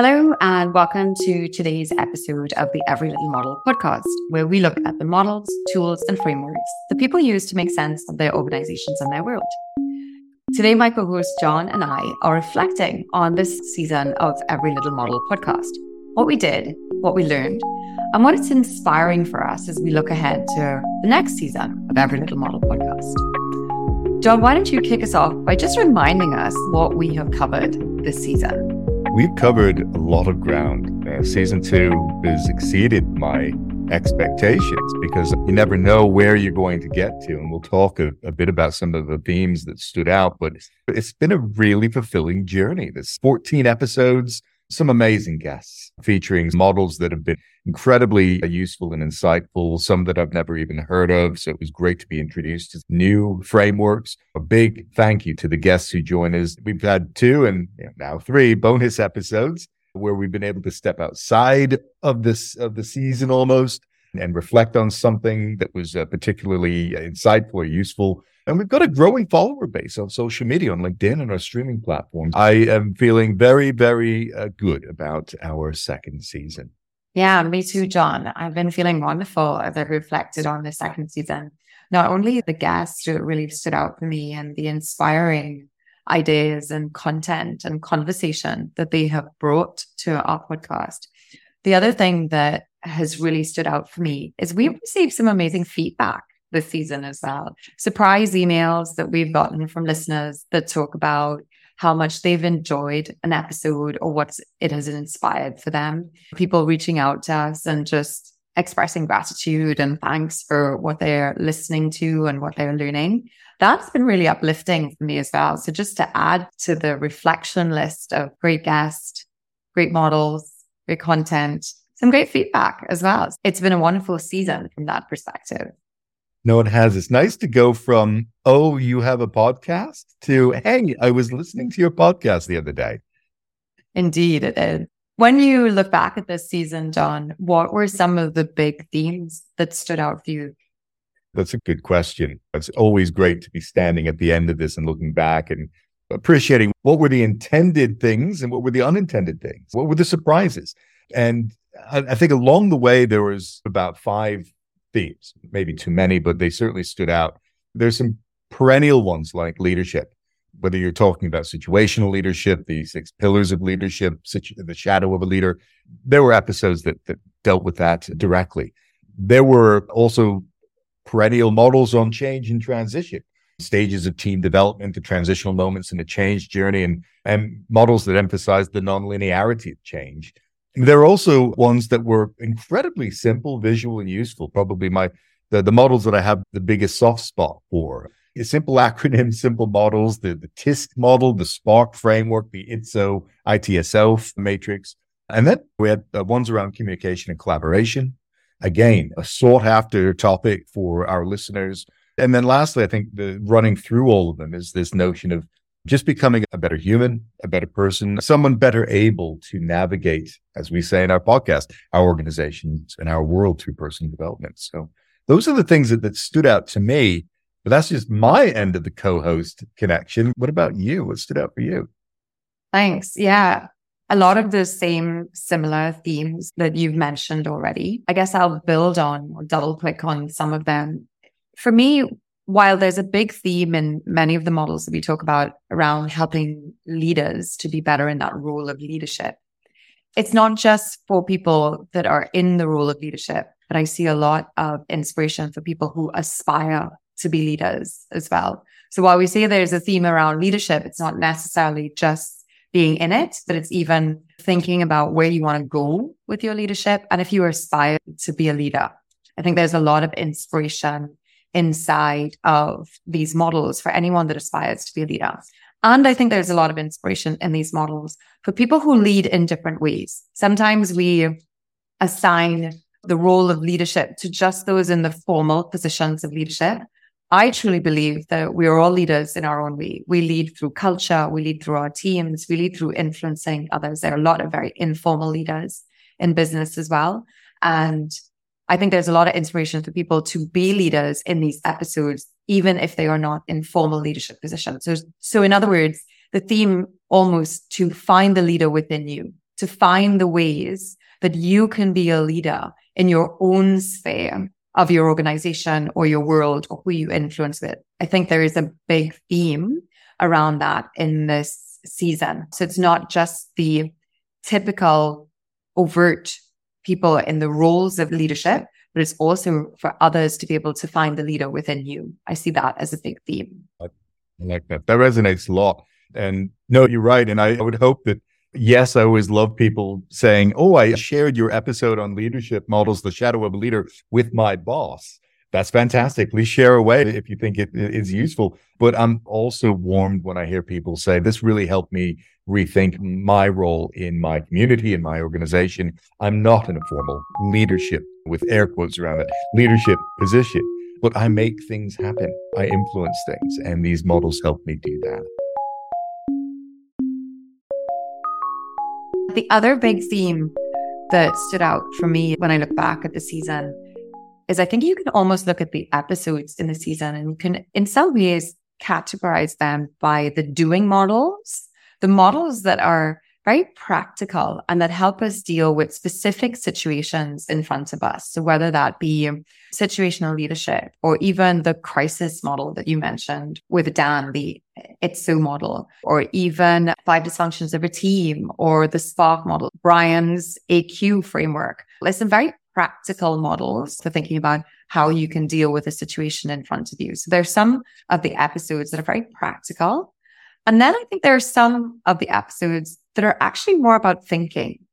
Hello, and welcome to today's episode of the Every Little Model podcast, where we look at the models, tools, and frameworks that people use to make sense of their organizations and their world. Today, my co host John and I are reflecting on this season of Every Little Model podcast what we did, what we learned, and what it's inspiring for us as we look ahead to the next season of Every Little Model podcast. John, why don't you kick us off by just reminding us what we have covered this season? We've covered a lot of ground. Uh, season two has exceeded my expectations because you never know where you're going to get to. And we'll talk a, a, bit about some of the themes that stood out, but it's been a really fulfilling journey. There's 14 episodes, some amazing guests featuring models that have been incredibly useful and insightful, some that I've never even heard of. So it was great to be introduced to new frameworks. A big thank you to the guests who join us. We've had two and now three bonus episodes where we've been able to step outside of this of the season almost and reflect on something that was uh, particularly insightful or useful. And we've got a growing follower base on social media, on LinkedIn and our streaming platforms. I am feeling very, very uh, good about our second season. Yeah, me too, John. I've been feeling wonderful as I've reflected on the second season. Not only the guests who really stood out for me and the inspiring ideas and content and conversation that they have brought to our podcast. The other thing that has really stood out for me is we've hmm. received some amazing feedback this season as well. Surprise emails that we've gotten from listeners that talk about how much they've enjoyed an episode or what it has inspired for them. People reaching out to us and just expressing gratitude and thanks for what they're listening to and what they're learning. That's been really uplifting for me as well. So just to add to the reflection list of great guests, great models, great content, some great feedback as well. It's been a wonderful season from that perspective. No, it has. It's nice to go from, oh, you have a podcast to, hey, I was listening to your podcast the other day. Indeed, it is. When you look back at this season, John, what were some of the big themes that stood out for you? That's a good question. It's always great to be standing at the end of this and looking back and appreciating what were the intended things and what were the unintended things. What were the surprises? And I, think along the way, there was about five themes, maybe too many, but they certainly stood out. There's some perennial ones like leadership, whether you're talking about situational leadership, the six pillars of leadership, situ- the shadow of a leader. There were episodes that, that dealt with that directly. There were also perennial models on change and transition, stages of team development, the transitional moments in the change journey, and, and models that emphasize the nonlinearity of change. There are also ones that were incredibly simple, visual, and useful. Probably my the, the models that I have the biggest soft spot for. Simple acronyms, simple models, the, the TISC model, the SPARK framework, the ITSO, ITSO matrix. And then we had uh, ones around communication and collaboration. Again, a sought after topic for our listeners. And then lastly, I think the running through all of them is this notion of just becoming a better human, a better person, someone better able to navigate, as we say in our podcast, our organizations and our world through personal development. So those are the things that, that stood out to me. But that's just my end of the co-host connection. What about you? What stood out for you? Thanks. Yeah. A lot of the same similar themes that you've mentioned already. I guess I'll build on or double click on some of them. For me, while there's a big theme in many of the models that we talk about around helping leaders to be better in that role of leadership, it's not just for people that are in the role of leadership, but I see a lot of inspiration for people who aspire to be leaders as well. So while we say there's a theme around leadership, it's not necessarily just being in it, but it's even thinking about where you want to go with your leadership. And if you aspire to be a leader, I think there's a lot of inspiration inside of these models for anyone that aspires to be a leader. And I think there's a lot of inspiration in these models for people who lead in different ways. Sometimes we assign the role of leadership to just those in the formal positions of leadership. I truly believe that we are all leaders in our own way. We lead through culture, we lead through our teams, we lead through influencing others. There are a lot of very informal leaders in business as well. And I think there's a lot of inspiration for people to be leaders in these episodes, even if they are not in formal leadership positions. So, so in other words, the theme almost to find the leader within you, to find the ways that you can be a leader in your own sphere of your organization or your world or who you influence with. I think there is a big theme around that in this season. So it's not just the typical overt people in the roles of leadership, but it's also for others to be able to find the leader within you. I see that as a big theme. I like that. That resonates a lot. And no, you're right. And I, I would hope that yes, I always love people saying, Oh, I shared your episode on leadership models, the shadow of a leader with my boss. That's fantastic. Please share away if you think it is useful. But I'm also warmed when I hear people say, This really helped me rethink my role in my community, in my organization. I'm not in a formal leadership with air quotes around it, leadership position, but I make things happen. I influence things, and these models help me do that. The other big theme that stood out for me when I look back at the season is I think you can almost look at the episodes in the season and you can, in some ways, categorize them by the doing models, the models that are very practical and that help us deal with specific situations in front of us. So whether that be situational leadership or even the crisis model that you mentioned with Dan, the it's so model, or even five dysfunctions of a team or the Spark model, Brian's AQ framework. There's some very practical models for thinking about how you can deal with a situation in front of you. So there's some of the episodes that are very practical. And then I think there are some of the episodes that are actually more about thinking.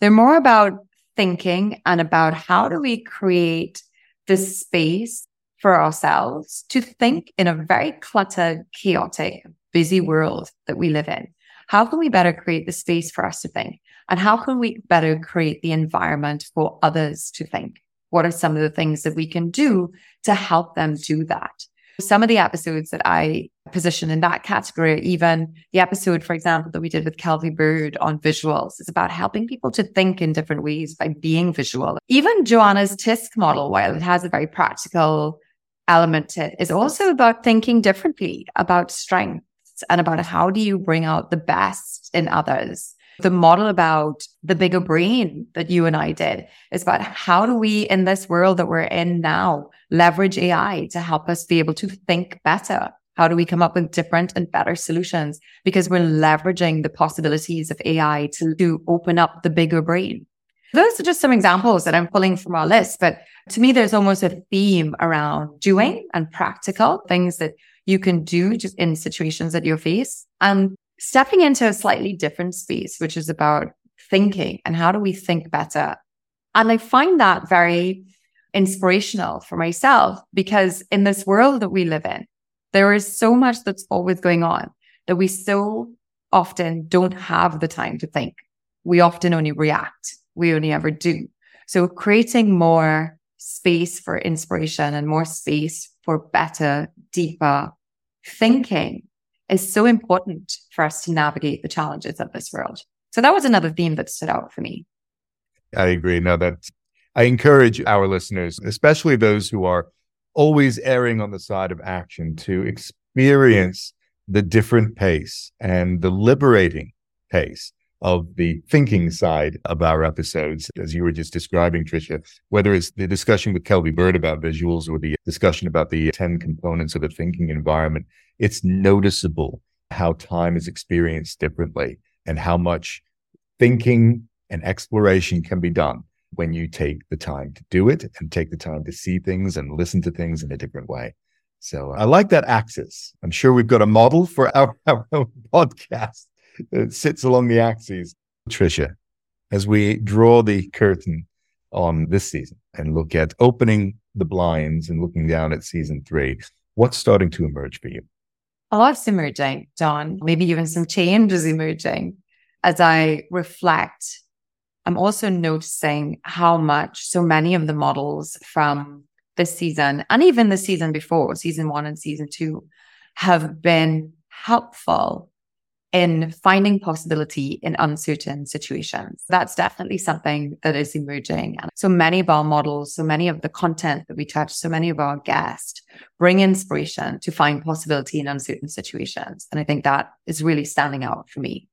They're more about thinking and about how do we create this space for ourselves to think in a very cluttered, chaotic, busy world that we live in. How can we better create the space for us to think? And how can we better create the environment for others to think? What are some of the things that we can do to help them do that? Some of the episodes that I position in that category, even the episode, for example, that we did with Kelby Bird on visuals, is about helping people to think in different ways by being visual. Even Joanna's TISC model, while it has a very practical element to it, is also about thinking differently about strengths and about how do you bring out the best in others the model about the bigger brain that you and I did is about how do we, in this world that we're in now, leverage AI to help us be able to think better? How do we come up with different and better solutions? Because we're leveraging the possibilities of AI to, to open up the bigger brain. Those are just some examples that I'm pulling from our list. But to me, there's almost a theme around doing and practical things that you can do just in situations that you face and stepping into a slightly different space, which is about thinking and how do we think better. And I find that very inspirational for myself because in this world that we live in, there is so much that's always going on that we so often don't have the time to think. We often only react. We only ever do. So creating more space for inspiration and more space for better, deeper thinking is so important for us to navigate the challenges of this world. So that was another theme that stood out for me. I agree. No, that I encourage our listeners, especially those who are always erring on the side of action, to experience the different pace and the liberating pace of the thinking side of our episodes, as you were just describing, Tricia, whether it's the discussion with Kelby Bird about visuals or the discussion about the 10 components of a thinking environment, it's noticeable how time is experienced differently and how much thinking and exploration can be done when you take the time to do it and take the time to see things and listen to things in a different way. So uh, I like that axis. I'm sure we've got a model for our, our podcast that sits along the axes. Tricia, as we draw the curtain on this season and look at opening the blinds and looking down at season three, what's starting to emerge for you? A lot's emerging, John. Maybe even some changes emerging as I reflect. I'm also noticing how much so many of the models from this season and even the season before, season one and season two, have been helpful in finding possibility in uncertain situations. That's definitely something that is emerging. And so many of our models, so many of the content that we touch, so many of our guests bring inspiration to find possibility in uncertain situations. And I think that is really standing out for me.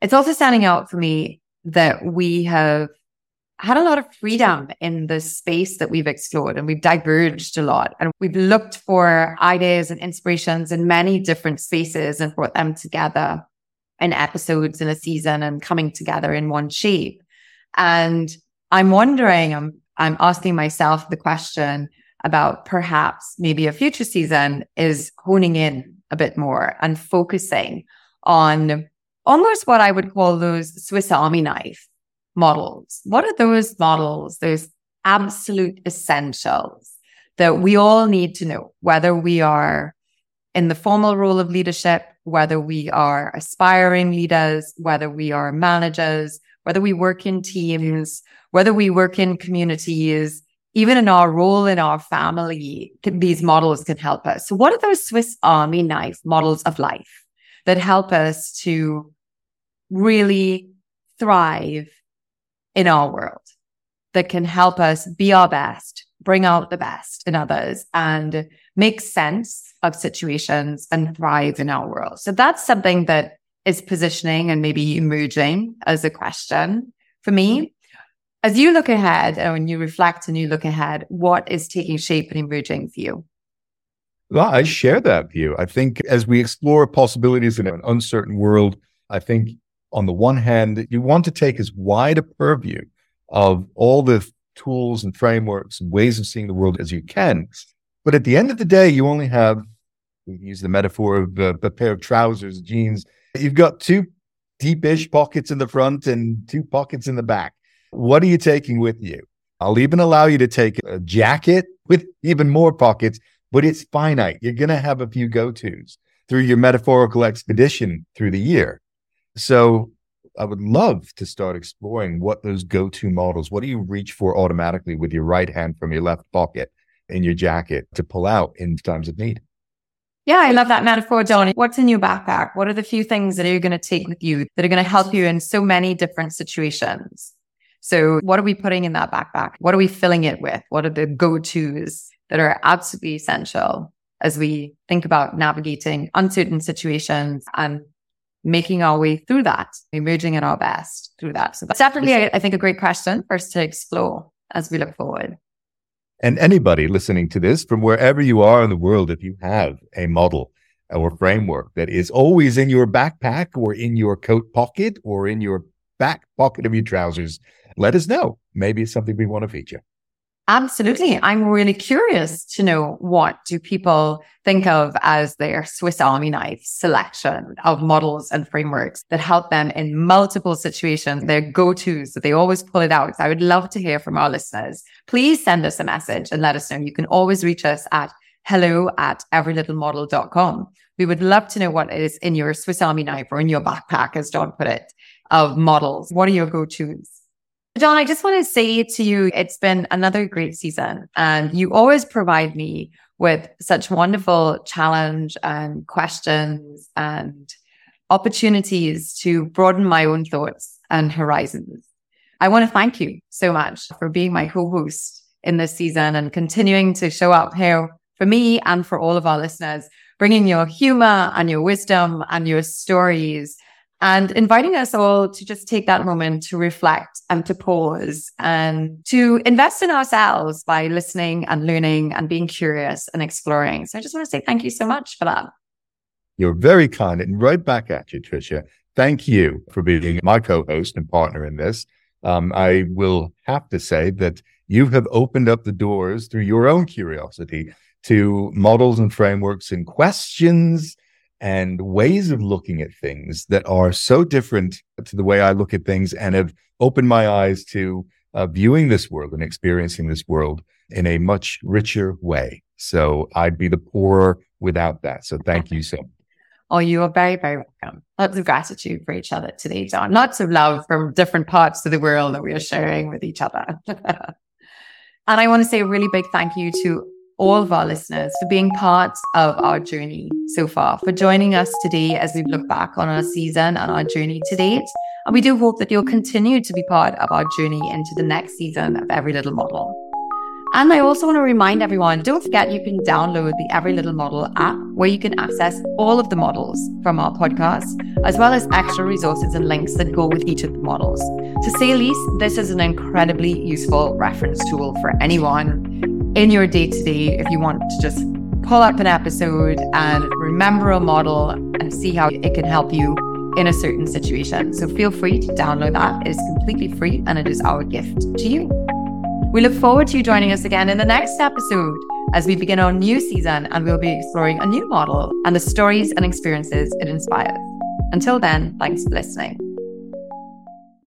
It's also standing out for me that we have had a lot of freedom in the space that we've explored and we've diverged a lot and we've looked for ideas and inspirations in many different spaces and brought them together in episodes in a season and coming together in one shape. And I'm wondering, I'm, I'm asking myself the question about perhaps maybe a future season is honing in a bit more and focusing on almost what I would call those Swiss Army knife models. What are those models, those absolute essentials that we all need to know, whether we are in the formal role of leadership, whether we are aspiring leaders, whether we are managers, whether we work in teams, whether we work in communities, even in our role in our family, these models can help us. So what are those Swiss Army knife models of life that help us to really thrive in our world that can help us be our best, bring out the best in others and make sense of situations and thrive in our world. So that's something that is positioning and maybe emerging as a question for me. As you look ahead and when you reflect and you look ahead, what is taking shape and emerging for you? Well, I share that view. I think as we explore possibilities in an uncertain world, I think on the one hand, you want to take as wide a purview of all the tools and frameworks and ways of seeing the world as you can. But at the end of the day, you only have, we use the metaphor of uh, a, a pair of trousers, jeans. You've got two deepish pockets in the front and two pockets in the back. What are you taking with you? I'll even allow you to take a jacket with even more pockets, but it's finite. You're going to have a few go tos through your metaphorical expedition through the year. So I would love to start exploring what those go to models, what do you reach for automatically with your right hand from your left pocket in your jacket to pull out in times of need? Yeah, I love that metaphor, Johnny. What's in your backpack? What are the few things that you're going to take with you that are going to help you in so many different situations? So, what are we putting in that backpack? What are we filling it with? What are the go tos that are absolutely essential as we think about navigating uncertain situations and making our way through that, emerging at our best through that. So that's definitely, I, I think, a great question for us to explore as we look forward. And anybody listening to this from wherever you are in the world, if you have a model or framework that is always in your backpack or in your coat pocket or in your back pocket of your trousers, let us know. Maybe it's something we want to feature. Absolutely. I'm really curious to know what do people think of as their Swiss Army knife selection of models and frameworks that help them in multiple situations, their go-tos that they always pull it out. I would love to hear from our listeners. Please send us a message and let us know. You can always reach us at hello at everylittlemodel.com. We would love to know what is in your Swiss Army knife or in your backpack, as John put it, of models. What are your go-tos? John, I just want to say to you, it's been another great season and you always provide me with such wonderful challenge and questions and opportunities to broaden my own thoughts and horizons. I want to thank you so much for being my co-host in this season and continuing to show up here for me and for all of our listeners, bringing your humor and your wisdom and your stories and inviting us all to just take that moment to reflect and to pause and to invest in ourselves by listening and learning and being curious and exploring. So I just want to say thank you so much for that. You're very kind and right back at you, Tricia. Thank you for being my co-host and partner in this. Um, I will have to say that you have opened up the doors through your own curiosity to models and frameworks and questions and ways of looking at things that are so different to the way I look at things and have opened my eyes to uh, viewing this world and experiencing this world in a much richer way. So I'd be the poorer without that. So thank you so much. Oh, you are very, very welcome. Lots of gratitude for each other today, John. Lots of love from different parts of the world that we are sharing with each other. and I want to say a really big thank you to all of our listeners for being part of our journey so far, for joining us today as we look back on our season and our journey to date. And we do hope that you'll continue to be part of our journey into the next season of Every Little Model. And I also want to remind everyone don't forget you can download the Every Little Model app where you can access all of the models from our podcast, as well as extra resources and links that go with each of the models. To say least, this is an incredibly useful reference tool for anyone in your day to day if you want to just pull up an episode and remember a model and see how it can help you in a certain situation. So feel free to download that. It is completely free and it is our gift to you. We look forward to you joining us again in the next episode as we begin our new season and we'll be exploring a new model and the stories and experiences it inspires. Until then, thanks for listening.